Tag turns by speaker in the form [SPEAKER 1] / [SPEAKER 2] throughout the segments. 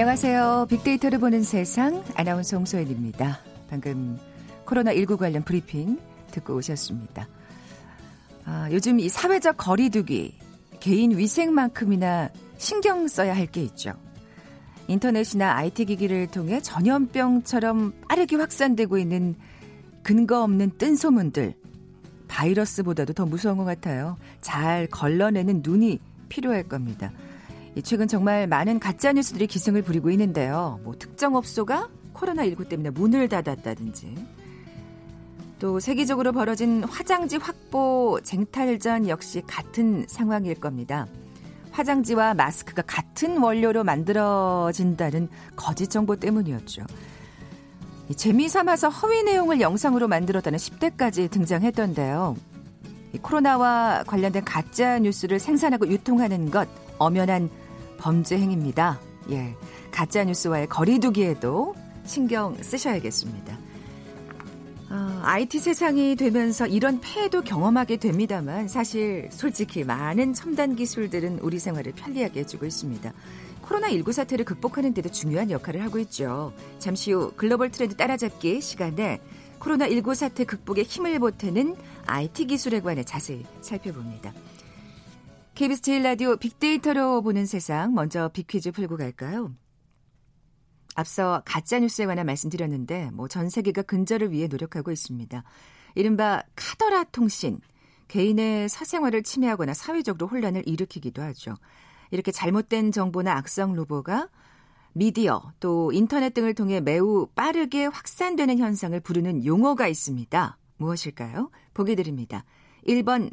[SPEAKER 1] 안녕하세요. 빅데이터를 보는 세상 아나운서 홍소연입니다. 방금 코로나19 관련 브리핑 듣고 오셨습니다. 아, 요즘 이 사회적 거리두기, 개인 위생만큼이나 신경 써야 할 게 있죠. 인터넷이나 IT 기기를 통해 전염병처럼 빠르게 확산되고 있는 근거 없는 뜬 소문들. 바이러스보다도 더 무서운 것 같아요. 잘 걸러내는 눈이 필요할 겁니다. 최근 정말 많은 가짜 뉴스들이 기승을 부리고 있는데요. 뭐 특정 업소가 코로나19 때문에 문을 닫았다든지 또 세계적으로 벌어진 화장지 확보 쟁탈전 역시 같은 상황일 겁니다. 화장지와 마스크가 같은 원료로 만들어진다는 거짓 정보 때문이었죠. 재미 삼아서 허위 내용을 영상으로 만들었다는 10대까지 등장했던데요. 코로나와 관련된 가짜 뉴스를 생산하고 유통하는 것 엄연한 범죄 행위입니다. 예. 가짜 뉴스와의 거리두기에도 신경 쓰셔야겠습니다. 어, IT 세상이 되면서 이런 폐해도 경험하게 됩니다만 사실 솔직히 많은 첨단 기술들은 우리 생활을 편리하게 해주고 있습니다. 코로나19 사태를 극복하는 데도 중요한 역할을 하고 있죠. 잠시 후 글로벌 트렌드 따라잡기 시간에 코로나19 사태 극복에 힘을 보태는 IT 기술에 관해 자세히 살펴봅니다. KBS 제일 라디오 빅데이터로 보는 세상 먼저 빅퀴즈 풀고 갈까요? 앞서 가짜 뉴스에 관한 말씀드렸는데 뭐 전 세계가 근절을 위해 노력하고 있습니다. 이른바 카더라 통신, 개인의 사생활을 침해하거나 사회적으로 혼란을 일으키기도 하죠. 이렇게 잘못된 정보나 악성 루보가 미디어 또 인터넷 등을 통해 매우 빠르게 확산되는 현상을 부르는 용어가 있습니다. 무엇일까요? 보기 드립니다. 1번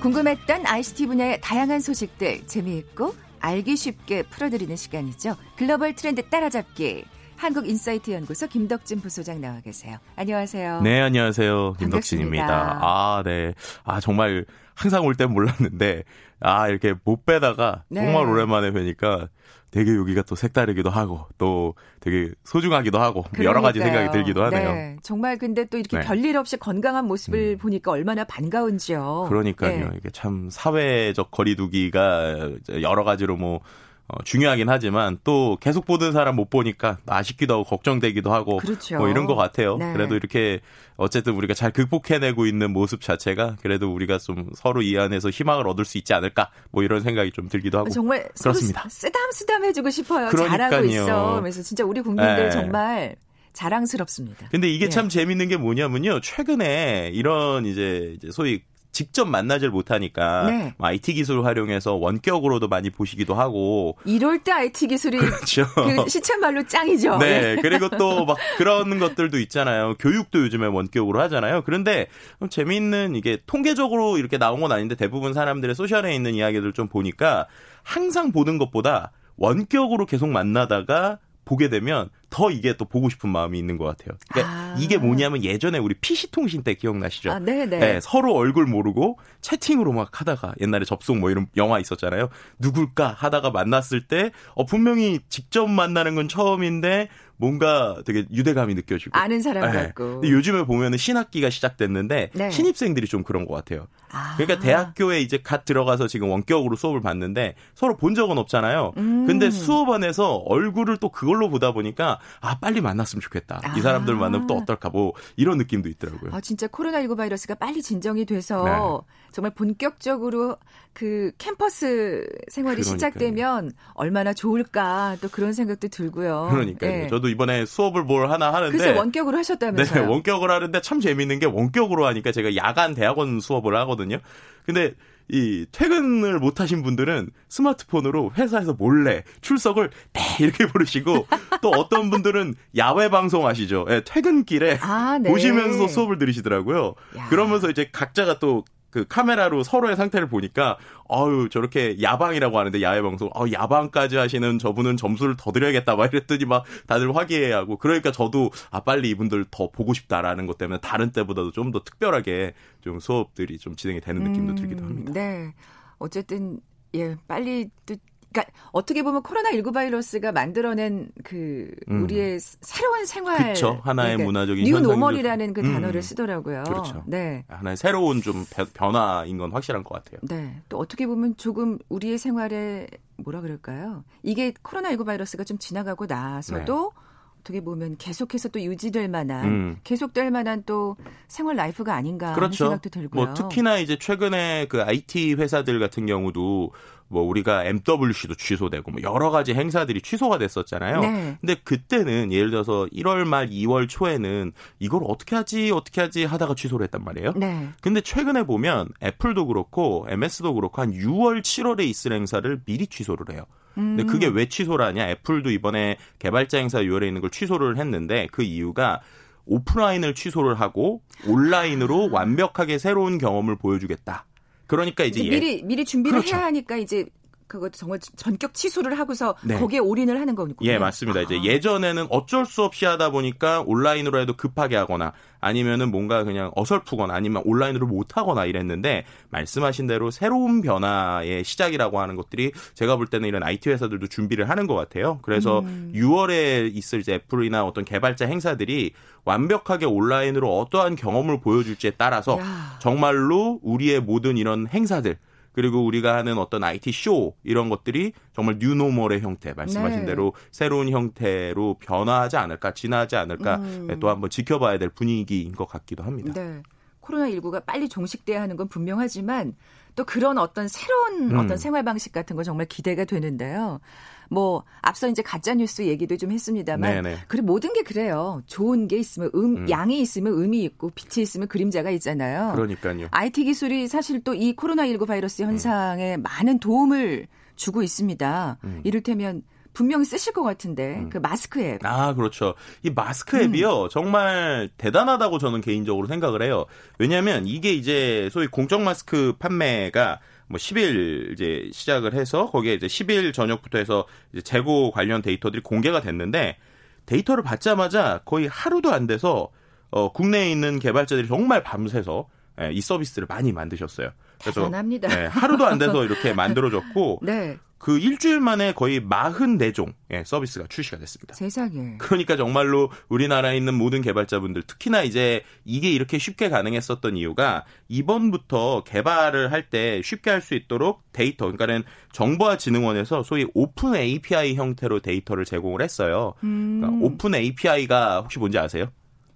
[SPEAKER 1] 궁금했던 ICT 분야의 다양한 소식들 재미있고 알기 쉽게 풀어드리는 시간이죠. 글로벌 트렌드 따라잡기. 한국인사이트 연구소 김덕진 부소장 나와 계세요. 안녕하세요.
[SPEAKER 2] 네, 안녕하세요. 김덕진입니다. 아, 네. 아, 정말 항상 올 땐 몰랐는데 아, 이렇게 못 빼다가 네. 정말 오랜만에 뵈니까 되게 여기가 또 색다르기도 하고 또 되게 소중하기도 하고 그러니까요. 여러 가지 생각이 들기도 하네요. 네.
[SPEAKER 1] 정말 근데 또 이렇게 네. 별일 없이 건강한 모습을 음. 보니까 얼마나 반가운지요.
[SPEAKER 2] 그러니까요. 네. 이게 참 사회적 거리두기가 여러 가지로 뭐 어, 중요하긴 하지만 또 계속 보던 사람 못 보니까 아쉽기도 하고 걱정되기도 하고 그렇죠. 뭐 이런 것 같아요. 네. 그래도 이렇게 어쨌든 우리가 잘 극복해내고 있는 모습 자체가 그래도 우리가 좀 서로 이 안에서 희망을 얻을 수 있지 않을까 뭐 이런 생각이 좀 들기도 하고
[SPEAKER 1] 정말
[SPEAKER 2] 그렇습니다.
[SPEAKER 1] 쓰담쓰담 해주고 싶어요. 그러니까요. 잘하고 있어. 그래서 진짜 우리 국민들 네. 정말 자랑스럽습니다.
[SPEAKER 2] 근데 이게 네. 참 재밌는 게 뭐냐면요. 최근에 이런 이제 소위 직접 만나질 못하니까 네. 뭐 IT 기술 활용해서 원격으로도 많이 보시기도 하고
[SPEAKER 1] 이럴 때 IT 기술이 그렇죠. 그 시쳇말로 짱이죠.
[SPEAKER 2] 네. 네. 그리고 또 막 그런 것들도 있잖아요. 교육도 요즘에 원격으로 하잖아요. 그런데 재미있는 이게 통계적으로 이렇게 나온 건 아닌데 대부분 사람들의 소셜에 있는 이야기들 좀 보니까 항상 보는 것보다 원격으로 계속 만나다가 보게 되면 더 이게 또 보고 싶은 마음이 있는 것 같아요. 그러니까 아. 이게 뭐냐면 예전에 우리 PC 통신 때 기억나시죠? 아, 네네. 네. 네, 서로 얼굴 모르고 채팅으로 막 하다가 옛날에 접속 뭐 이런 영화 있었잖아요. 누굴까 하다가 만났을 때 어, 분명히 직접 만나는 건 처음인데 뭔가 되게 유대감이 느껴지고
[SPEAKER 1] 아는 사람 네. 같고.
[SPEAKER 2] 근데 요즘에 보면은 신학기가 시작됐는데 네. 신입생들이 좀 그런 것 같아요. 아. 그러니까 대학교에 이제 갓 들어가서 지금 원격으로 수업을 받는데 서로 본 적은 없잖아요. 음. 근데 수업 안에서 얼굴을 또 그걸로 보다 보니까 아 빨리 만났으면 좋겠다. 아. 이 사람들 만나면 또 어떨까 뭐 이런 느낌도 있더라고요.
[SPEAKER 1] 아 진짜 코로나19 바이러스가 빨리 진정이 돼서 네. 정말 본격적으로 그 캠퍼스 생활이 그러니까요. 시작되면 얼마나 좋을까 또 그런 생각도 들고요.
[SPEAKER 2] 그러니까요. 네. 저도 이번에 수업을 뭘 하나 하는데
[SPEAKER 1] 글쎄 원격으로 하셨다면서요?
[SPEAKER 2] 네, 원격을 하는데 참 재밌는 게 원격으로 하니까 제가 야간 대학원 수업을 하거든요. 근데 이 퇴근을 못 하신 분들은 스마트폰으로 회사에서 몰래 출석을 네 이렇게 부르시고 또 어떤 분들은 야외 방송 하시죠. 네, 퇴근길에 아, 네. 보시면서 수업을 들으시더라고요. 야. 그러면서 이제 각자가 또 그 카메라로 서로의 상태를 보니까 어유 저렇게 야방이라고 하는데 야외 방송 어 야방까지 하시는 저분은 점수를 더 드려야겠다 막 이랬더니 막 다들 화기애애하고 그러니까 저도 아 빨리 이분들 더 보고 싶다라는 것 때문에 다른 때보다도 좀 더 특별하게 좀 수업들이 좀 진행이 되는 느낌도 음, 들기도 합니다.
[SPEAKER 1] 네. 어쨌든 예, 빨리 또 그러니까 어떻게 보면 코로나 19 바이러스가 만들어낸 그 음. 우리의 새로운 생활
[SPEAKER 2] 그쵸. 하나의 그러니까 문화적인
[SPEAKER 1] new normal이라는 그 음. 단어를 쓰더라고요.
[SPEAKER 2] 그렇죠. 네. 하나의 새로운 좀 변화인 건 확실한 것 같아요.
[SPEAKER 1] 네. 또 어떻게 보면 조금 우리의 생활에 뭐라 그럴까요? 이게 코로나 19 바이러스가 좀 지나가고 나서도 네. 어떻게 보면 계속해서 또 유지될 만한 음. 계속될 만한 또 생활 life가 아닌가 그렇죠. 생각도 들고요.
[SPEAKER 2] 뭐 특히나 이제 최근에 그 IT 회사들 같은 경우도 뭐 우리가 MWC도 취소되고 뭐 여러 가지 행사들이 취소가 됐었잖아요. 네. 근데 그때는 예를 들어서 1월 말 2월 초에는 이걸 어떻게 하지 어떻게 하지 하다가 취소를 했단 말이에요. 네. 근데 최근에 보면 애플도 그렇고 MS도 그렇고 한 6월 7월에 있을 행사를 미리 취소를 해요. 근데 음. 그게 왜 취소를 하냐? 애플도 이번에 개발자 행사 6월에 있는 걸 취소를 했는데 그 이유가 오프라인을 취소를 하고 온라인으로 완벽하게 새로운 경험을 보여주겠다. 그러니까 이제,
[SPEAKER 1] 이제 미리 미리 준비를 그렇죠. 해야 하니까 이제 그것도 정말 전격 취소를 하고서 네. 거기에 올인을 하는 거군요.
[SPEAKER 2] 예, 맞습니다. 아. 이제 예전에는 어쩔 수 없이 하다 보니까 온라인으로 해도 급하게 하거나 아니면은 뭔가 그냥 어설프거나 아니면 온라인으로 못 하거나 이랬는데 말씀하신 대로 새로운 변화의 시작이라고 하는 것들이 제가 볼 때는 이런 IT 회사들도 준비를 하는 것 같아요. 그래서 음. 6월에 있을 이제 애플이나 어떤 개발자 행사들이 완벽하게 온라인으로 어떠한 경험을 보여줄지에 따라서 야. 정말로 우리의 모든 이런 행사들 그리고 우리가 하는 어떤 IT 쇼 이런 것들이 정말 뉴노멀의 형태 말씀하신 네. 대로 새로운 형태로 변화하지 않을까 진화하지 않을까 음. 또 한번 지켜봐야 될 분위기인 것 같기도 합니다.
[SPEAKER 1] 네. 코로나19가 빨리 종식돼야 하는 건 분명하지만 또 그런 어떤 새로운 음. 어떤 생활 방식 같은 거 정말 기대가 되는데요. 뭐 앞서 이제 가짜 뉴스 얘기도 좀 했습니다만 네네. 그리고 모든 게 그래요. 좋은 게 있으면 음, 음, 양이 있으면 음이 있고 빛이 있으면 그림자가 있잖아요.
[SPEAKER 2] 그러니까요.
[SPEAKER 1] IT 기술이 사실 또 이 코로나19 바이러스 현상에 음. 많은 도움을 주고 있습니다. 음. 이를테면 분명히 쓰실 것 같은데 음. 그 마스크 앱.
[SPEAKER 2] 아 그렇죠. 이 마스크 앱이요 음. 정말 대단하다고 저는 개인적으로 생각을 해요. 왜냐하면 이게 이제 소위 공적 마스크 판매가 뭐 10일 이제 시작을 해서 거기에 이제 10일 저녁부터 해서 이제 재고 관련 데이터들이 공개가 됐는데 데이터를 받자마자 거의 하루도 안 돼서 어 국내에 있는 개발자들이 정말 밤새서 예, 이 서비스를 많이 만드셨어요.
[SPEAKER 1] 그래서 대단합니다.
[SPEAKER 2] 네, 하루도 안 돼서 이렇게 만들어졌고 네. 그 일주일 만에 거의 44종 의 서비스가 출시가 됐습니다.
[SPEAKER 1] 세상에.
[SPEAKER 2] 그러니까 정말로 우리나라에 있는 모든 개발자분들 특히나 이제 이게 이렇게 쉽게 가능했었던 이유가 이번부터 개발을 할 때 쉽게 할 수 있도록 데이터 그러니까는 정보화진흥원에서 소위 open API 형태로 데이터를 제공을 했어요. 음. 그러니까 open API가 혹시 뭔지 아세요?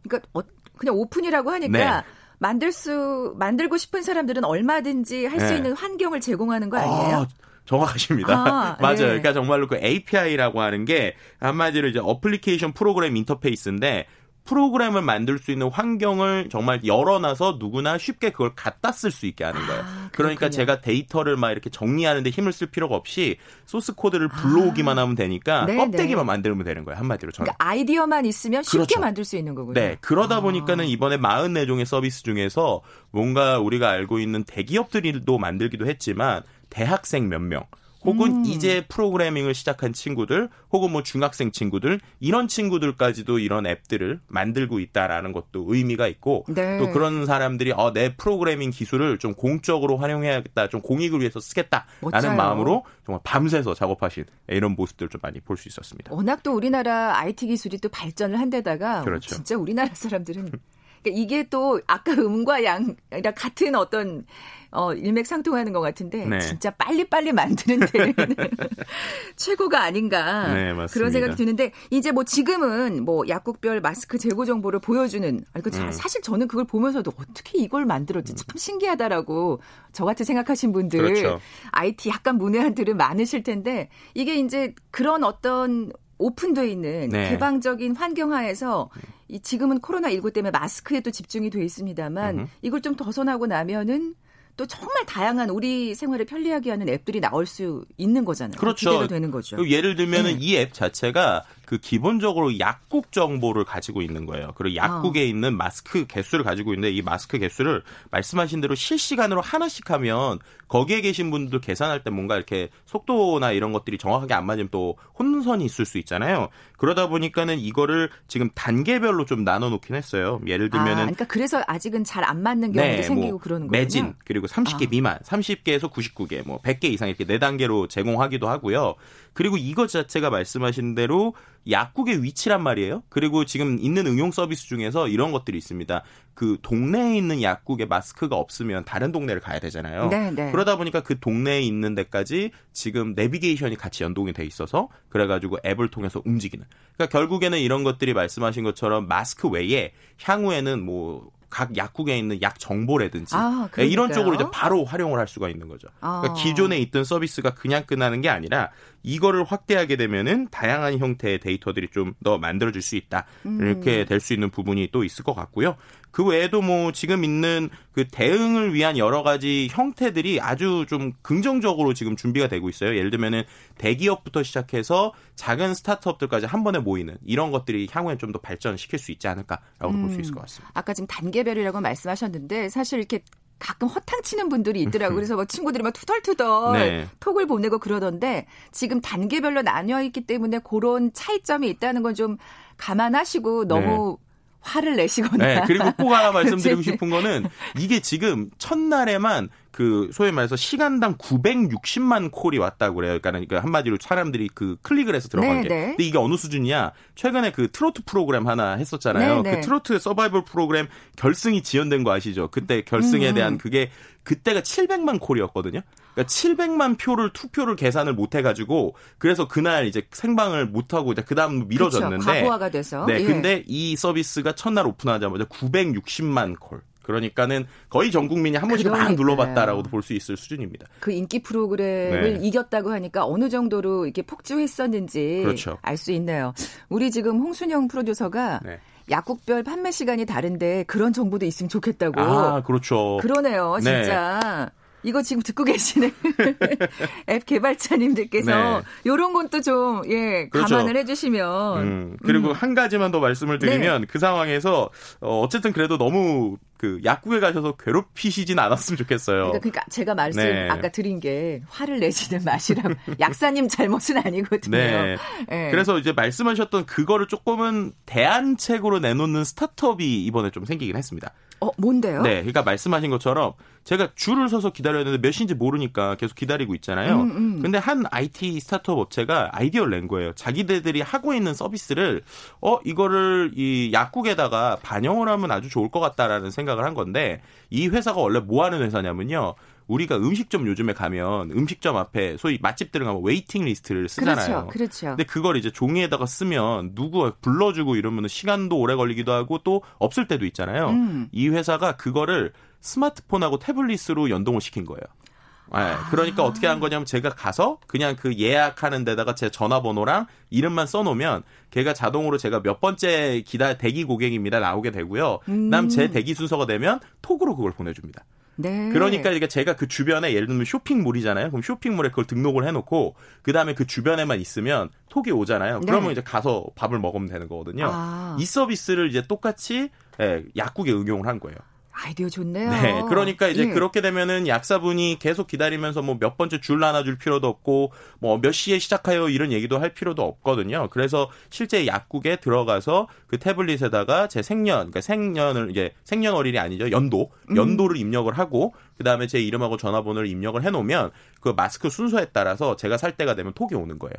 [SPEAKER 1] 그러니까 어, 그냥 open이라고 하니까 네. 만들 수 만들고 싶은 사람들은 얼마든지 할수 네. 있는 환경을 제공하는 거 아니에요? 아,
[SPEAKER 2] 정확하십니다. 아, 맞아요. 네. 그러니까 정말로 그 API라고 하는 게 한마디로 이제 application program interface인데 프로그램을 만들 수 있는 환경을 정말 열어놔서 누구나 쉽게 그걸 갖다 쓸 수 있게 하는 거예요. 아, 그러니까 제가 데이터를 막 이렇게 정리하는데 힘을 쓸 필요가 없이 소스 코드를 불러오기만 아. 하면 되니까 네 껍데기만 만들면 되는 거예요. 한마디로 저는.
[SPEAKER 1] 그러니까 아이디어만 있으면 쉽게 그렇죠. 만들 수 있는 거군요.
[SPEAKER 2] 네. 그러다 아. 보니까는 이번에 44종의 서비스 중에서 뭔가 우리가 알고 있는 대기업들도 만들기도 했지만 대학생 몇 명, 혹은 음. 이제 프로그래밍을 시작한 친구들, 혹은 뭐 중학생 친구들, 이런 친구들까지도 이런 앱들을 만들고 있다라는 것도 의미가 있고, 네. 또 그런 사람들이 어, 내 프로그래밍 기술을 좀 공적으로 활용해야겠다, 좀 공익을 위해서 쓰겠다라는 마음으로 정말 밤새서 작업하신 이런 모습들을 좀 많이 볼 수 있었습니다.
[SPEAKER 1] 워낙 또 우리나라 IT 기술이 또 발전을 한 데다가 그렇죠. 진짜 우리나라 사람들은 그러니까 이게 또 아까 음과 양이랑 같은 어떤 어, 일맥상통하는 것 같은데 네. 진짜 빨리빨리 만드는 데 최고가 아닌가 네, 그런 생각이 드는데 이제 뭐 지금은 뭐 약국별 마스크 재고 정보를 보여주는 그 음. 사실 저는 그걸 보면서도 어떻게 이걸 만들었지 참 신기하다라고 저 같이 생각하신 분들 그렇죠. IT 약간 문외한들은 많으실 텐데 이게 이제 그런 어떤 오픈돼 있는 네. 개방적인 환경 하에서 이 지금은 코로나 19 때문에 마스크에도 집중이 돼 있습니다만 으흠. 이걸 좀 벗어나고 나면은 또 정말 다양한 우리 생활을 편리하게 하는 앱들이 나올 수 있는 거잖아요.
[SPEAKER 2] 그렇죠.
[SPEAKER 1] 되는 거죠.
[SPEAKER 2] 예를 들면은 네. 이앱 자체가 그 기본적으로 약국 정보를 가지고 있는 거예요. 그리고 약국에 어. 있는 마스크 개수를 가지고 있는데 이 마스크 개수를 말씀하신 대로 실시간으로 하나씩 하면 거기에 계신 분들 계산할 때 뭔가 이렇게 속도나 이런 것들이 정확하게 안 맞으면 또 혼선이 있을 수 있잖아요. 그러다 보니까는 이거를 지금 단계별로 좀 나눠 놓긴 했어요. 예를 들면은 아,
[SPEAKER 1] 그러니까 그래서 아직은 잘 안 맞는 경우도 네, 생기고
[SPEAKER 2] 뭐
[SPEAKER 1] 그러는 거예요.
[SPEAKER 2] 매진 그리고 30개 아. 미만, 30개에서 99개, 뭐 100개 이상 이렇게 네 단계로 제공하기도 하고요. 그리고 이것 자체가 말씀하신 대로 약국의 위치란 말이에요. 그리고 지금 있는 응용 서비스 중에서 이런 것들이 있습니다. 그 동네에 있는 약국에 마스크가 없으면 다른 동네를 가야 되잖아요. 네, 네. 그러다 보니까 그 동네에 있는 데까지 지금 내비게이션이 같이 연동이 돼 있어서 그래가지고 앱을 통해서 움직이는. 그러니까 결국에는 이런 것들이 말씀하신 것처럼 마스크 외에 향후에는 뭐 각 약국에 있는 약 정보라든지 아, 네, 이런 쪽으로 이제 바로 활용을 할 수가 있는 거죠. 아. 그러니까 기존에 있던 서비스가 그냥 끝나는 게 아니라 이거를 확대하게 되면은 다양한 형태의 데이터들이 좀 더 만들어질 수 있다. 이렇게 음. 될수 있는 부분이 또 있을 것 같고요. 그 외에도 뭐 지금 있는 그 대응을 위한 여러 가지 형태들이 아주 좀 긍정적으로 지금 준비가 되고 있어요. 예를 들면은 대기업부터 시작해서 작은 스타트업들까지 한 번에 모이는 이런 것들이 향후에 좀 더 발전시킬 수 있지 않을까라고 음. 볼수 있을 것 같습니다.
[SPEAKER 1] 아까 지금 단계별이라고 말씀하셨는데 사실 이렇게 가끔 허탕 치는 분들이 있더라고요. 그래서 뭐 친구들이 막 투덜투덜 네. 톡을 보내고 그러던데 지금 단계별로 나뉘어 있기 때문에 그런 차이점이 있다는 건 좀 감안하시고 너무 네. 화를 내시거나.
[SPEAKER 2] 네, 그리고 꼭 하나 말씀드리고 싶은 거는 이게 지금 첫날에만 그 소위 말해서 시간당 960만 콜이 왔다고 그래요. 그러니까 한마디로 사람들이 그 클릭을 해서 들어간 네, 게. 네. 근데 이게 어느 수준이야? 최근에 그 트로트 프로그램 하나 했었잖아요. 네, 그 네. 트로트 서바이벌 프로그램 결승이 지연된 거 아시죠? 그때 결승에 음. 대한 그게 그때가 700만 콜이었거든요. 그러니까 700만 표를 투표를 계산을 못 해가지고 그래서 그날 이제 생방을 못 하고 이제 그 다음 미뤄졌는데. 그렇죠.
[SPEAKER 1] 과부하가 돼서.
[SPEAKER 2] 네, 예. 근데 이 서비스가 첫날 오픈하자마자 960만 콜. 그러니까는 거의 전 국민이 한 번씩 막 눌러봤다라고도 볼 수 있을 수준입니다.
[SPEAKER 1] 그 인기 프로그램을 네. 이겼다고 하니까 어느 정도로 이렇게 폭주했었는지 그렇죠. 알 수 있네요. 우리 지금 홍순영 프로듀서가 네. 약국별 판매 시간이 다른데 그런 정보도 있으면 좋겠다고.
[SPEAKER 2] 아, 그렇죠.
[SPEAKER 1] 그러네요, 진짜. 네. 이거 지금 듣고 계시는 앱 개발자님들께서 네. 요런 것도 좀, 예, 그렇죠. 감안을 해주시면. 음,
[SPEAKER 2] 그리고 음. 한 가지만 더 말씀을 드리면 네. 그 상황에서, 어, 어쨌든 그래도 너무 그 약국에 가셔서 괴롭히시진 않았으면 좋겠어요.
[SPEAKER 1] 그러니까, 그러니까 제가 말씀 네. 아까 드린 게 화를 내시는 맛이랑 약사님 잘못은 아니거든요. 네.
[SPEAKER 2] 네. 그래서 이제 말씀하셨던 그거를 조금은 대안책으로 내놓는 스타트업이 이번에 좀 생기긴 했습니다.
[SPEAKER 1] 어, 뭔데요?
[SPEAKER 2] 네, 그러니까 말씀하신 것처럼 제가 줄을 서서 기다려야 되는데 몇 시인지 모르니까 계속 기다리고 있잖아요. 음, 음. 근데 한 IT 스타트업 업체가 아이디어를 낸 거예요. 자기들이 하고 있는 서비스를 어 이거를 이 약국에다가 반영을 하면 아주 좋을 것 같다라는 생각을 한 건데 이 회사가 원래 뭐 하는 회사냐면요. 우리가 음식점 요즘에 가면 음식점 앞에 소위 맛집들을 가면 waiting list를 쓰잖아요.
[SPEAKER 1] 그렇죠. 그렇죠.
[SPEAKER 2] 근데 그걸 이제 종이에다가 쓰면 누구 불러주고 이러면 시간도 오래 걸리기도 하고 또 없을 때도 있잖아요. 음. 이 회사가 그거를 스마트폰하고 태블릿으로 연동을 시킨 거예요. 네, 그러니까 아. 어떻게 한 거냐면 제가 가서 그냥 그 예약하는 데다가 제 전화번호랑 이름만 써놓으면 걔가 자동으로 제가 몇 번째 기다 대기 고객입니다 나오게 되고요. 음. 그다음 제 대기 순서가 되면 톡으로 그걸 보내줍니다. 네. 그러니까 이게 제가 그 주변에 예를 들면 쇼핑몰이잖아요. 그럼 쇼핑몰에 그걸 등록을 해놓고 그 다음에 그 주변에만 있으면 톡이 오잖아요. 그러면 네. 이제 가서 밥을 먹으면 되는 거거든요. 아. 이 서비스를 이제 똑같이 예, 약국에 응용을 한 거예요.
[SPEAKER 1] 아이디어 좋네요.
[SPEAKER 2] 네. 그러니까 이제 예. 그렇게 되면은 약사분이 계속 기다리면서 뭐 몇 번째 줄 나눠줄 필요도 없고 뭐 몇 시에 시작하여 이런 얘기도 할 필요도 없거든요. 그래서 실제 약국에 들어가서 그 태블릿에다가 제 생년, 그러니까 생년을 이제 생년월일이 아니죠. 연도. 음. 연도를 음. 입력을 하고 그 다음에 제 이름하고 전화번호를 입력을 해 놓으면 그 마스크 순서에 따라서 제가 살 때가 되면 톡이 오는 거예요.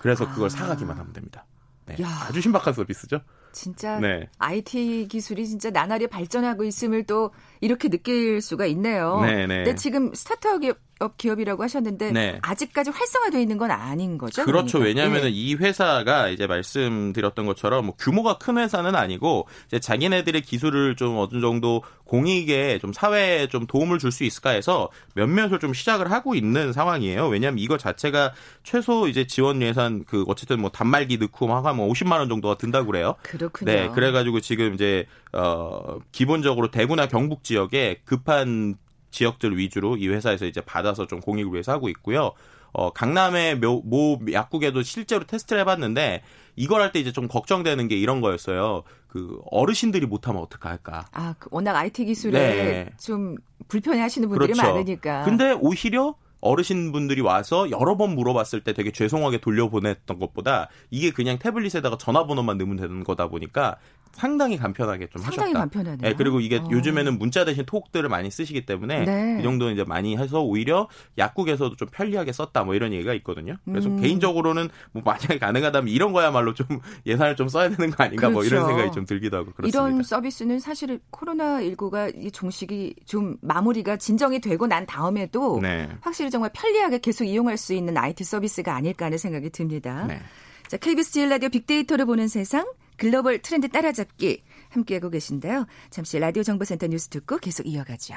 [SPEAKER 2] 그래서 그걸 아. 사가기만 하면 됩니다. 네. 아주 신박한 서비스죠.
[SPEAKER 1] 진짜 네. IT 기술이 진짜 나날이 발전하고 있음을 또 이렇게 느낄 수가 있네요. 네, 네. 근데 지금 스타트업 기업이라고 하셨는데 네. 아직까지 활성화되어 있는 건 아닌 거죠?
[SPEAKER 2] 그렇죠. 그러니까. 왜냐하면 네. 이 회사가 이제 말씀드렸던 것처럼 뭐 규모가 큰 회사는 아니고 이제 자기네들의 기술을 좀 어느 정도 공익에 좀 사회에 좀 도움을 줄 수 있을까 해서 몇몇을 좀 시작을 하고 있는 상황이에요. 왜냐하면 이거 자체가 최소 이제 지원 예산 그 어쨌든 뭐 단말기 넣고 막 하면 50만 원 정도가 든다고 그래요.
[SPEAKER 1] 그렇군요.
[SPEAKER 2] 네, 그래가지고 지금 이제 어 기본적으로 대구나 경북 지역에 급한 지역들 위주로 이 회사에서 이제 받아서 좀 공익을 위해서 하고 있고요. 어, 강남의 모, 모 약국에도 실제로 테스트를 해봤는데 이걸 할 때 이제 좀 걱정되는 게 이런 거였어요. 그 어르신들이 못하면 어떡할까.
[SPEAKER 1] 아, 그 워낙 IT 기술에 네. 좀 불편해하시는 분들이
[SPEAKER 2] 그렇죠.
[SPEAKER 1] 많으니까.
[SPEAKER 2] 근데 오히려 어르신분들이 와서 여러 번 물어봤을 때 되게 죄송하게 돌려보냈던 것보다 이게 그냥 태블릿에다가 전화번호만 넣으면 되는 거다 보니까 상당히 간편하게 좀
[SPEAKER 1] 상당히
[SPEAKER 2] 하셨다.
[SPEAKER 1] 간편하네요.
[SPEAKER 2] 네, 그리고 이게
[SPEAKER 1] 어.
[SPEAKER 2] 요즘에는 문자 대신 톡들을 많이 쓰시기 때문에
[SPEAKER 1] 네.
[SPEAKER 2] 이 정도는 이제 많이 해서 오히려 약국에서도 좀 편리하게 썼다 뭐 이런 얘기가 있거든요. 그래서
[SPEAKER 1] 음.
[SPEAKER 2] 개인적으로는 뭐 만약에 가능하다면 이런 거야말로 좀 예산을 좀 써야 되는 거 아닌가 뭐 이런
[SPEAKER 1] 그렇죠.
[SPEAKER 2] 생각이 좀 들기도 하고 그렇습니다.
[SPEAKER 1] 이런 서비스는 사실 코로나 19가 이 종식이 좀 마무리가 진정이 되고 난 다음에도
[SPEAKER 2] 네.
[SPEAKER 1] 확실히 정말 편리하게 계속 이용할 수 있는 IT 서비스가 아닐까 하는 생각이 듭니다.
[SPEAKER 2] 네.
[SPEAKER 1] 자, KBS 제일 라디오 빅데이터를 보는 세상 글로벌 트렌드 따라잡기 함께하고 계신데요. 잠시 라디오 정보센터 뉴스 듣고 계속 이어가죠.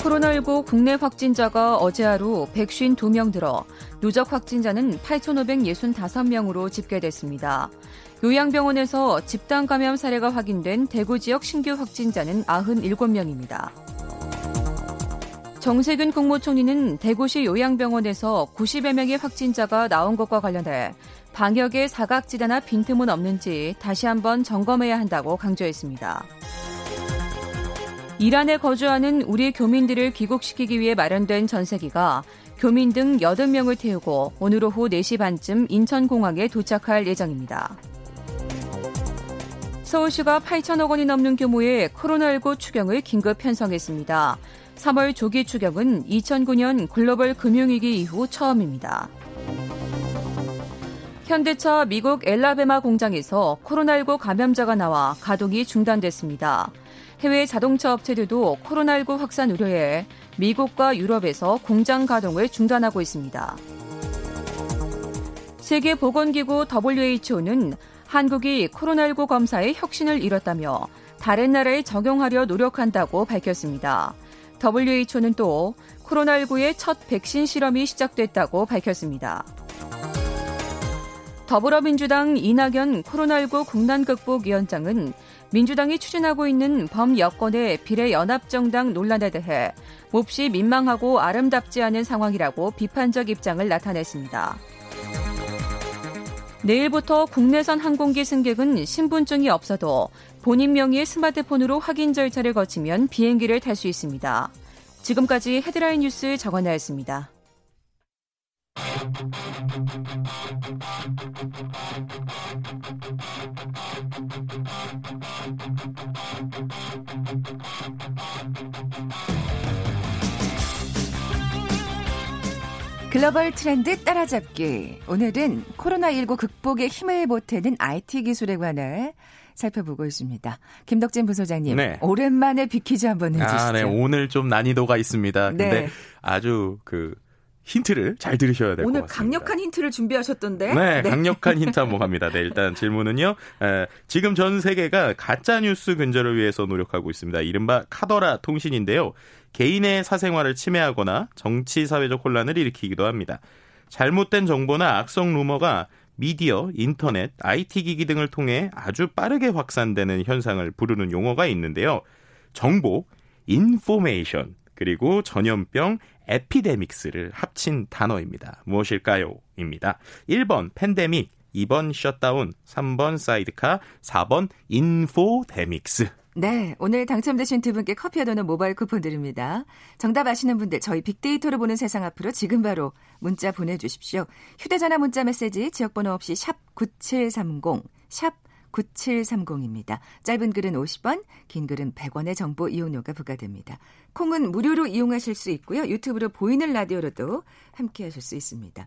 [SPEAKER 3] 코로나19 국내 확진자가 어제 하루 152명 들어 누적 확진자는 8,565명으로 집계됐습니다. 요양병원에서 집단 감염 사례가 확인된 대구 지역 신규 확진자는 97명입니다. 정세균 국무총리는 대구시 요양병원에서 90여 명의 확진자가 나온 것과 관련해 방역에 사각지대나 빈틈은 없는지 다시 한번 점검해야 한다고 강조했습니다. 이란에 거주하는 우리 교민들을 귀국시키기 위해 마련된 전세기가 교민 등 80명을 태우고 오늘 오후 4시 반쯤 인천공항에 도착할 예정입니다. 서울시가 8천억 원이 넘는 규모의 코로나19 추경을 긴급 편성했습니다. 3월 조기 추경은 2009년 글로벌 금융위기 이후 처음입니다. 현대차 미국 엘라베마 공장에서 코로나19 감염자가 나와 가동이 중단됐습니다. 해외 자동차 업체들도 코로나19 확산 우려에 미국과 유럽에서 공장 가동을 중단하고 있습니다. 세계보건기구 WHO는 한국이 코로나19 검사에 혁신을 이뤘다며 다른 나라에 적용하려 노력한다고 밝혔습니다. WHO는 또 코로나19의 첫 백신 실험이 시작됐다고 밝혔습니다. 더불어민주당 이낙연 코로나19 국난 극복 위원장은 민주당이 추진하고 있는 범여권의 비례연합정당 논란에 대해 몹시 민망하고 아름답지 않은 상황이라고 비판적 입장을 나타냈습니다. 내일부터 국내선 항공기 승객은 신분증이 없어도 본인 명의의 스마트폰으로 확인 절차를 거치면 비행기를 탈 수 있습니다. 지금까지 헤드라인 뉴스 정원나였습니다.
[SPEAKER 1] 글로벌 트렌드 따라잡기. 오늘은 코로나19 극복에 힘을 보태는 IT 기술에 관해 살펴보고 있습니다. 김덕진 부소장님,
[SPEAKER 2] 네.
[SPEAKER 1] 오랜만에 퀴즈 한번 해주시죠.
[SPEAKER 2] 아, 네. 오늘 좀 난이도가 있습니다. 근데
[SPEAKER 1] 네.
[SPEAKER 2] 아주 그 힌트를 잘 들으셔야 될것
[SPEAKER 1] 오늘
[SPEAKER 2] 같습니다.
[SPEAKER 1] 강력한 힌트를 준비하셨던데.
[SPEAKER 2] 네, 강력한 힌트 한번 갑니다. 네, 일단 질문은요. 에, 지금 전 세계가 가짜 뉴스 근절을 위해서 노력하고 있습니다. 이른바 카더라 통신인데요. 개인의 사생활을 침해하거나 정치 사회적 혼란을 일으키기도 합니다. 잘못된 정보나 악성 루머가 미디어, 인터넷, IT 기기 등을 통해 아주 빠르게 확산되는 현상을 부르는 용어가 있는데요. 정보, information, 그리고 전염병, epidemics를 합친 단어입니다. 무엇일까요? 입니다. 1번 팬데믹, 2번 셧다운, 3번 사이드카, 4번 infodemics.
[SPEAKER 1] 네, 오늘 당첨되신 두 분께 커피와 도넛 모바일 쿠폰 드립니다. 정답 아시는 분들 저희 빅데이터로 보는 세상 앞으로 지금 바로 문자 보내주십시오. 휴대전화 문자 메시지 지역번호 없이 샵 9730, 샵 9730입니다. 짧은 글은 50원, 긴 글은 100원의 정보 이용료가 부과됩니다. 콩은 무료로 이용하실 수 있고요. 유튜브로 보이는 라디오로도 함께 하실 수 있습니다.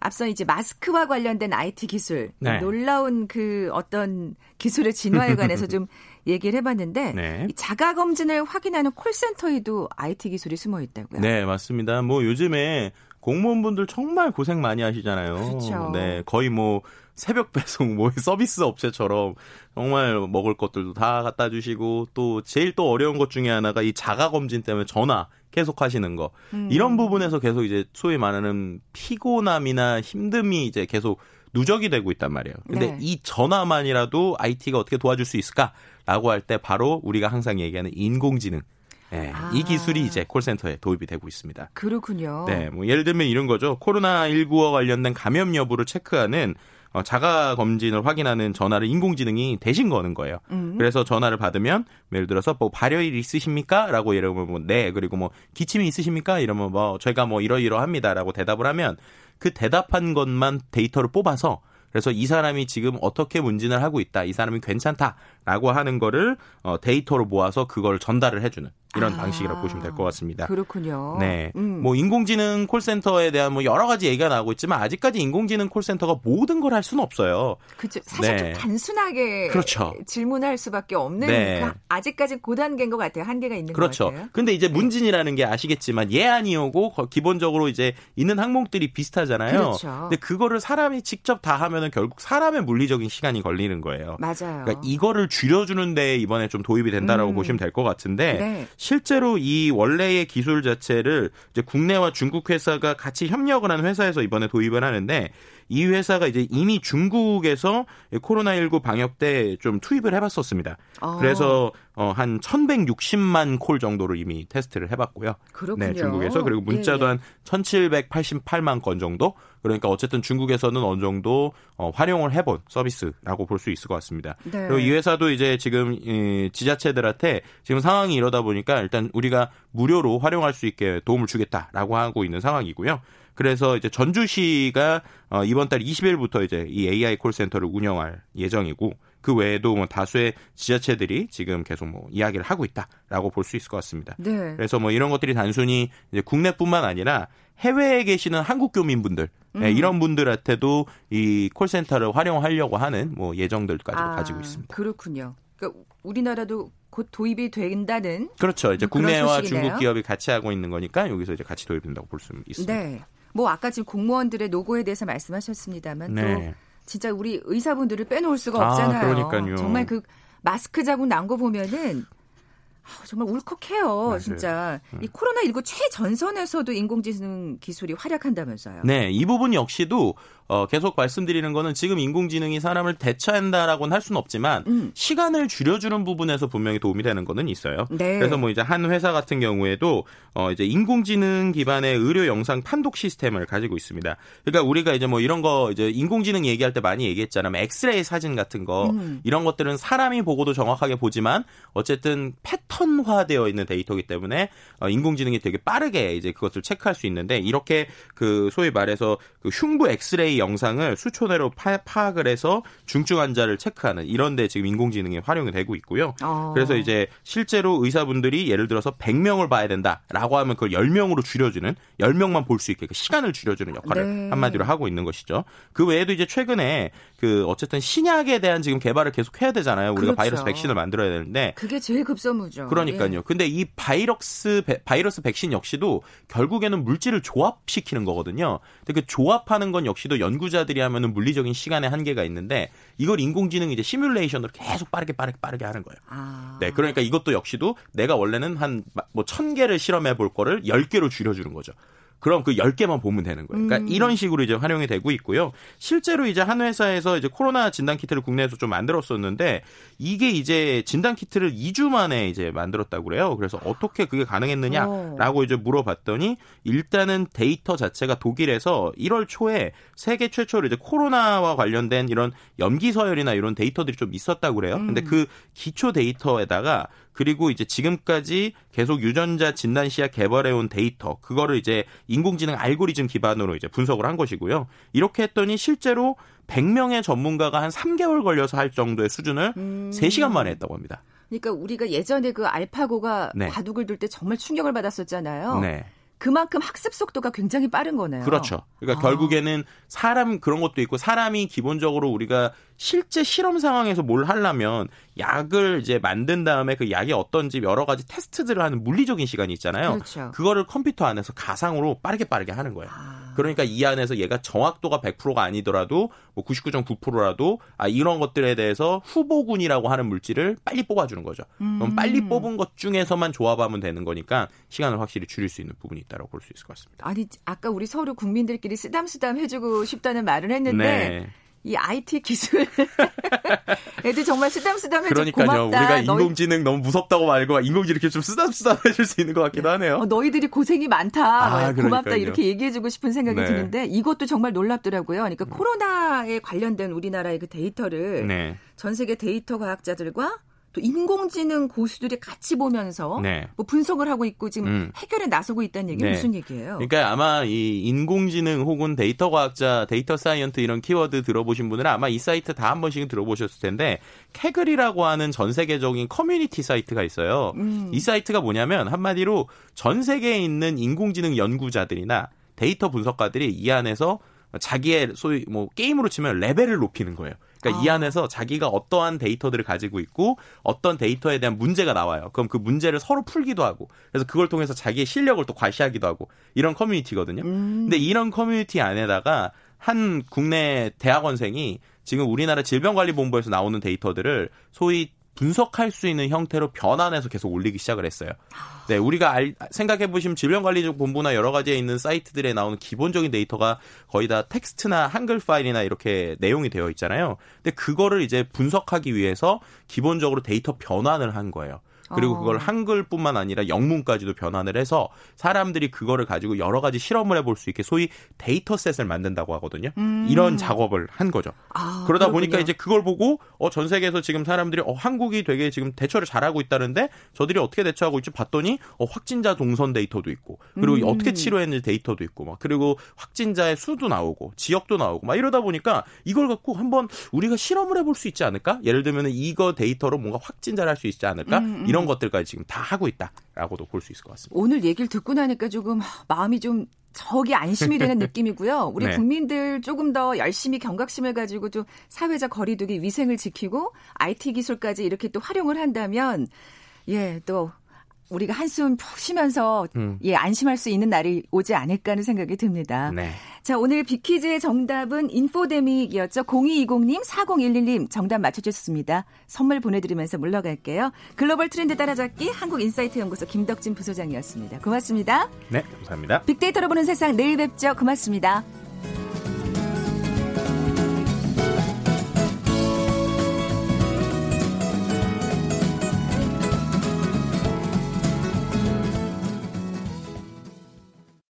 [SPEAKER 1] 앞서 이제 마스크와 관련된 IT 기술,
[SPEAKER 2] 네.
[SPEAKER 1] 놀라운 그 어떤 기술의 진화에 관해서 좀 얘기를 해봤는데
[SPEAKER 2] 네.
[SPEAKER 1] 이 자가 검진을 확인하는 콜센터에도 IT 기술이 숨어 있다고요.
[SPEAKER 2] 네, 맞습니다. 뭐 요즘에 공무원분들 정말 고생 많이 하시잖아요.
[SPEAKER 1] 그렇죠.
[SPEAKER 2] 네, 거의 뭐 새벽 배송 뭐 서비스 업체처럼 정말 먹을 것들도 다 갖다 주시고 또 제일 또 어려운 것 중에 하나가 이 자가 검진 때문에 전화 계속 하시는 거.
[SPEAKER 1] 음.
[SPEAKER 2] 이런 부분에서 계속 이제 소위 말하는 피곤함이나 힘듦이 이제 계속 누적이 되고 있단 말이에요. 근데
[SPEAKER 1] 네.
[SPEAKER 2] 이 전화만이라도 IT가 어떻게 도와줄 수 있을까라고 할 때 바로 우리가 항상 얘기하는 인공지능. 네,
[SPEAKER 1] 아.
[SPEAKER 2] 이 기술이 이제 콜센터에 도입이 되고 있습니다.
[SPEAKER 1] 그렇군요.
[SPEAKER 2] 네, 뭐 예를 들면 이런 거죠. 코로나 19와 관련된 감염 여부를 체크하는 어, 자가 검진을 확인하는 전화를 인공지능이 대신 거는 거예요.
[SPEAKER 1] 음.
[SPEAKER 2] 그래서 전화를 받으면 예를 들어서 뭐 발열이 있으십니까?라고 예를 들면 뭐 네, 그리고 뭐 기침이 있으십니까? 이러면 뭐 저희가 뭐 이러이러합니다라고 대답을 하면 그 대답한 것만 데이터를 뽑아서 그래서 이 사람이 지금 어떻게 문진을 하고 있다, 이 사람이 괜찮다라고 하는 거를 어, 데이터로 모아서 그걸 전달을 해주는 이런
[SPEAKER 1] 아.
[SPEAKER 2] 방식이라고 보시면 될 것 같습니다.
[SPEAKER 1] 그렇군요.
[SPEAKER 2] 네.
[SPEAKER 1] 음.
[SPEAKER 2] 뭐 인공지능 콜센터에 대한 뭐 여러 가지 얘기가 나오고 있지만 아직까지 인공지능 콜센터가 모든 걸 할 수는 없어요.
[SPEAKER 1] 그죠. 사실
[SPEAKER 2] 네.
[SPEAKER 1] 좀 단순하게
[SPEAKER 2] 그렇죠.
[SPEAKER 1] 질문할 수밖에 없는
[SPEAKER 2] 네.
[SPEAKER 1] 그 아직까지 고단계인 것 같아요. 한계가 있는 것
[SPEAKER 2] 그렇죠.
[SPEAKER 1] 같아요.
[SPEAKER 2] 근데 이제 문진이라는 게 아시겠지만 예 아니오고 거- 기본적으로 이제 있는 항목들이 비슷하잖아요.
[SPEAKER 1] 그렇죠.
[SPEAKER 2] 근데 그거를 사람이 직접 다 하면은 결국 사람의 물리적인 시간이 걸리는 거예요.
[SPEAKER 1] 맞아요.
[SPEAKER 2] 그러니까 이거를 줄여주는 데 이번에 좀 도입이 된다라고
[SPEAKER 1] 음.
[SPEAKER 2] 보시면 될 것 같은데
[SPEAKER 1] 네.
[SPEAKER 2] 실제로 이 원래의 기술 자체를 이제 국내와 중국 회사가 같이 협력을 하는 회사에서 이번에 도입을 하는데 이 회사가 이제 이미 중국에서 코로나19 방역 때 좀 투입을 해봤었습니다.
[SPEAKER 1] 어,
[SPEAKER 2] 그래서 어, 한 1,160만 콜 정도를 이미 테스트를 해봤고요.
[SPEAKER 1] 그렇군요.
[SPEAKER 2] 네, 중국에서 그리고 문자도
[SPEAKER 1] 예, 예.
[SPEAKER 2] 한 1,788만 건 정도. 그러니까 어쨌든 중국에서는 어느 정도 어, 활용을 해본 서비스라고 볼 수 있을 것 같습니다.
[SPEAKER 1] 네.
[SPEAKER 2] 그리고 이 회사도 이제 지금 이 지자체들한테 지금 상황이 이러다 보니까 일단 우리가 무료로 활용할 수 있게 도움을 주겠다라고 하고 있는 상황이고요. 그래서 이제 전주시가 어, 이번 달 20일부터 이제 이 AI 콜센터를 운영할 예정이고 그 외에도 뭐 다수의 지자체들이 지금 계속 뭐 이야기를 하고 있다라고 볼 수 있을 것 같습니다.
[SPEAKER 1] 네.
[SPEAKER 2] 그래서 뭐 이런 것들이 단순히 이제 국내뿐만 아니라 해외에 계시는 한국 교민분들
[SPEAKER 1] 음.
[SPEAKER 2] 네, 이런 분들한테도 이 콜센터를 활용하려고 하는 뭐 예정들까지도
[SPEAKER 1] 아,
[SPEAKER 2] 가지고 있습니다.
[SPEAKER 1] 그렇군요. 그러니까 우리나라도 곧 도입이 된다는
[SPEAKER 2] 그렇죠. 이제 국내와
[SPEAKER 1] 소식이네요.
[SPEAKER 2] 중국 기업이 같이 하고 있는 거니까 여기서 이제 같이 도입된다고 볼 수 있습니다.
[SPEAKER 1] 네. 뭐 아까 지금 공무원들의 노고에 대해서 말씀하셨습니다만 또
[SPEAKER 2] 네.
[SPEAKER 1] 진짜 우리 의사분들을 빼놓을 수가
[SPEAKER 2] 아,
[SPEAKER 1] 없잖아요.
[SPEAKER 2] 그러니까요.
[SPEAKER 1] 정말 그 마스크 자국 난 거 보면은 아, 정말 울컥해요,
[SPEAKER 2] 맞아요. 음.
[SPEAKER 1] 진짜. 이 코로나19 최전선에서도 인공지능 기술이 활약한다면서요.
[SPEAKER 2] 네, 이 부분 역시도 어, 계속 말씀드리는 거는 지금 인공지능이 사람을 대체한다라고는 할 수는 없지만
[SPEAKER 1] 음.
[SPEAKER 2] 시간을 줄여주는 부분에서 분명히 도움이 되는 거는 있어요.
[SPEAKER 1] 네.
[SPEAKER 2] 그래서 뭐 이제 한 회사 같은 경우에도 어 이제 인공지능 기반의 의료 영상 판독 시스템을 가지고 있습니다. 그러니까 우리가 이제 뭐 이런 거 이제 인공지능 얘기할 때 많이 얘기했잖아요. 뭐 엑스레이 사진 같은 거
[SPEAKER 1] 음.
[SPEAKER 2] 이런 것들은 사람이 보고도 정확하게 보지만 어쨌든 패턴 화되어 있는 데이터이기 때문에 어 인공지능이 되게 빠르게 이제 그것을 체크할 수 있는데 이렇게 그 소위 말해서 그 흉부 엑스레이 영상을 수초 내로 파, 파악을 해서 중증 환자를 체크하는 이런 데 지금 인공지능이 활용이 되고 있고요.
[SPEAKER 1] 어.
[SPEAKER 2] 그래서 이제 실제로 의사분들이 예를 들어서 100명을 봐야 된다라고 하면 그걸 10명으로 줄여주는 10명만 볼 수 있게 그 시간을 줄여주는 역할을
[SPEAKER 1] 네.
[SPEAKER 2] 한마디로 하고 있는 것이죠. 그 외에도 이제 최근에 그 어쨌든 신약에 대한 지금 개발을 계속 해야 되잖아요. 우리가
[SPEAKER 1] 그렇죠.
[SPEAKER 2] 바이러스 백신을 만들어야 되는데
[SPEAKER 1] 그게 제일 급선무죠.
[SPEAKER 2] 그러니까요.
[SPEAKER 1] 예.
[SPEAKER 2] 근데 이 바이러스 배- 바이러스 백신 역시도 결국에는 물질을 조합시키는 거거든요. 근데 그 조합하는 건 역시도 연구자들이 하면은 물리적인 시간의 한계가 있는데 이걸 인공지능이 이제 시뮬레이션으로 계속 빠르게 빠르게 빠르게 하는 거예요.
[SPEAKER 1] 아.
[SPEAKER 2] 네, 그러니까 이것도 역시도 내가 원래는 한 뭐 천 개를 실험해 볼 거를 열 개로 줄여 주는 거죠. 그럼 그 10개만 보면 되는 거예요. 그러니까
[SPEAKER 1] 음.
[SPEAKER 2] 이런 식으로 이제 활용이 되고 있고요. 실제로 이제 한 회사에서 이제 코로나 진단 키트를 국내에서 좀 만들었었는데 이게 이제 진단 키트를 2주 만에 이제 만들었다고 그래요. 그래서 어떻게 그게 가능했느냐라고 이제 물어봤더니 일단은 데이터 자체가 독일에서 1월 초에 세계 최초로 이제 코로나와 관련된 이런 염기 서열이나 이런 데이터들이 좀 있었다고 그래요. 근데 그 기초 데이터에다가 그리고 이제 지금까지 계속 유전자 진단 시약 개발해온 데이터 그거를 이제 인공지능 알고리즘 기반으로 이제 분석을 한 것이고요. 이렇게 했더니 실제로 100명의 전문가가 한 3개월 걸려서 할 정도의 수준을
[SPEAKER 1] 음.
[SPEAKER 2] 3시간 만에 했다고 합니다.
[SPEAKER 1] 그러니까 우리가 예전에 그 알파고가
[SPEAKER 2] 네.
[SPEAKER 1] 바둑을 둘 때 정말 충격을 받았었잖아요.
[SPEAKER 2] 네.
[SPEAKER 1] 그만큼 학습 속도가 굉장히 빠른 거네요.
[SPEAKER 2] 그렇죠. 그러니까
[SPEAKER 1] 아.
[SPEAKER 2] 결국에는 사람 그런 것도 있고 사람이 기본적으로 우리가 실제 실험 상황에서 뭘 하려면 약을 이제 만든 다음에 그 약이 어떤지 여러 가지 테스트들을 하는 물리적인 시간이 있잖아요.
[SPEAKER 1] 그렇죠.
[SPEAKER 2] 그거를 컴퓨터 안에서 가상으로 빠르게 빠르게 하는 거예요.
[SPEAKER 1] 아.
[SPEAKER 2] 그러니까 이 안에서 얘가 정확도가 100%가 아니더라도 뭐 99.9%라도 아 이런 것들에 대해서 후보군이라고 하는 물질을 빨리 뽑아주는 거죠. 그럼 빨리 뽑은 것 중에서만 조합하면 되는 거니까 시간을 확실히 줄일 수 있는 부분이 있다고 볼 수 있을 것 같습니다.
[SPEAKER 1] 아니 아까 우리 서로 국민들끼리 쓰담쓰담 해주고 싶다는 말을 했는데 네. 이 IT 기술 애들 정말 쓰담쓰담 해줘
[SPEAKER 2] 그러니까요.
[SPEAKER 1] 고맙다.
[SPEAKER 2] 우리가 인공지능 너희... 너무 무섭다고 말고 인공지능 이렇게 좀 쓰담쓰담 해줄 수 있는 것 같기도 네. 하네요.
[SPEAKER 1] 어, 너희들이 고생이 많다. 아, 고맙다 이렇게 얘기해주고 싶은 생각이 네. 드는데 이것도 정말 놀랍더라고요. 그러니까 음. 코로나에 관련된 우리나라의 그 데이터를 네. 전 세계 데이터 과학자들과 또 인공지능 고수들이 같이 보면서 네. 뭐 분석을 하고 있고 지금 음. 해결에 나서고 있다는 얘기 네. 무슨 얘기예요?
[SPEAKER 2] 그러니까 아마 이 인공지능 혹은 데이터 과학자, data scientist 이런 키워드 들어보신 분들은 아마 이 사이트 다 한 번씩은 들어보셨을 텐데 Kaggle이라고 하는 전 세계적인 커뮤니티 사이트가 있어요. 음. 이 사이트가 뭐냐면 한마디로 전 세계에 있는 인공지능 연구자들이나 데이터 분석가들이 이 안에서 자기의 소위 뭐 게임으로 치면 레벨을 높이는 거예요. 그러니까 아. 이 안에서 자기가 어떠한 데이터들을 가지고 있고 어떤 데이터에 대한 문제가 나와요. 그럼 그 문제를 서로 풀기도 하고 그래서 그걸 통해서 자기의 실력을 또 과시하기도 하고 이런 커뮤니티거든요. 음. 근데 이런 커뮤니티 안에다가 한 국내 대학원생이 지금 우리나라 질병관리본부에서 나오는 데이터들을 소위 분석할 수 있는 형태로 변환해서 계속 올리기 시작을 했어요. 네, 우리가 알, 생각해 보시면 질병관리적 본부나 여러 가지에 있는 사이트들에 나오는 기본적인 데이터가 거의 다 텍스트나 한글 파일이나 이렇게 내용이 되어 있잖아요. 근데 그거를 이제 분석하기 위해서 기본적으로 데이터 변환을 한 거예요. 그리고 그걸 어. 한글뿐만 아니라 영문까지도 변환을 해서 사람들이 그거를 가지고 여러 가지 실험을 해볼 수 있게 소위 dataset을 만든다고 하거든요. 음. 이런 작업을 한 거죠. 아, 그러다 그렇군요. 보니까 이제 그걸 보고 어, 전 세계에서 지금 사람들이 어, 한국이 되게 지금 대처를 잘하고 있다는데 저들이 어떻게 대처하고 있지 봤더니 어, 확진자 동선 데이터도 있고 그리고 음. 어떻게 치료했는지 데이터도 있고 막 그리고 확진자의 수도 나오고 지역도 나오고 막 이러다 보니까 이걸 갖고 한번 우리가 실험을 해볼 수 있지 않을까? 예를 들면 이거 데이터로 뭔가 확진자를 할 수 있지 않을까? 음, 음. 이런 이런 것들까지 지금 다 하고 있다라고도 볼 수 있을 것 같습니다.
[SPEAKER 1] 오늘 얘기를 듣고 나니까 조금 마음이 좀 저기 안심이 되는 느낌이고요. 우리 네. 국민들 조금 더 열심히 경각심을 가지고 좀 사회적 거리두기 위생을 지키고 IT 기술까지 이렇게 또 활용을 한다면 예, 또 우리가 한숨 푹 쉬면서 음. 예 안심할 수 있는 날이 오지 않을까 하는 생각이 듭니다. 네. 자 오늘 비키즈의 정답은 인포데믹이었죠. 0220님, 4011님 정답 맞춰주셨습니다. 선물 보내드리면서 물러갈게요. 글로벌 트렌드 따라잡기 한국인사이트 연구소 김덕진 부소장이었습니다. 고맙습니다.
[SPEAKER 2] 네, 감사합니다.
[SPEAKER 1] 빅데이터로 보는 세상 내일 뵙죠. 고맙습니다.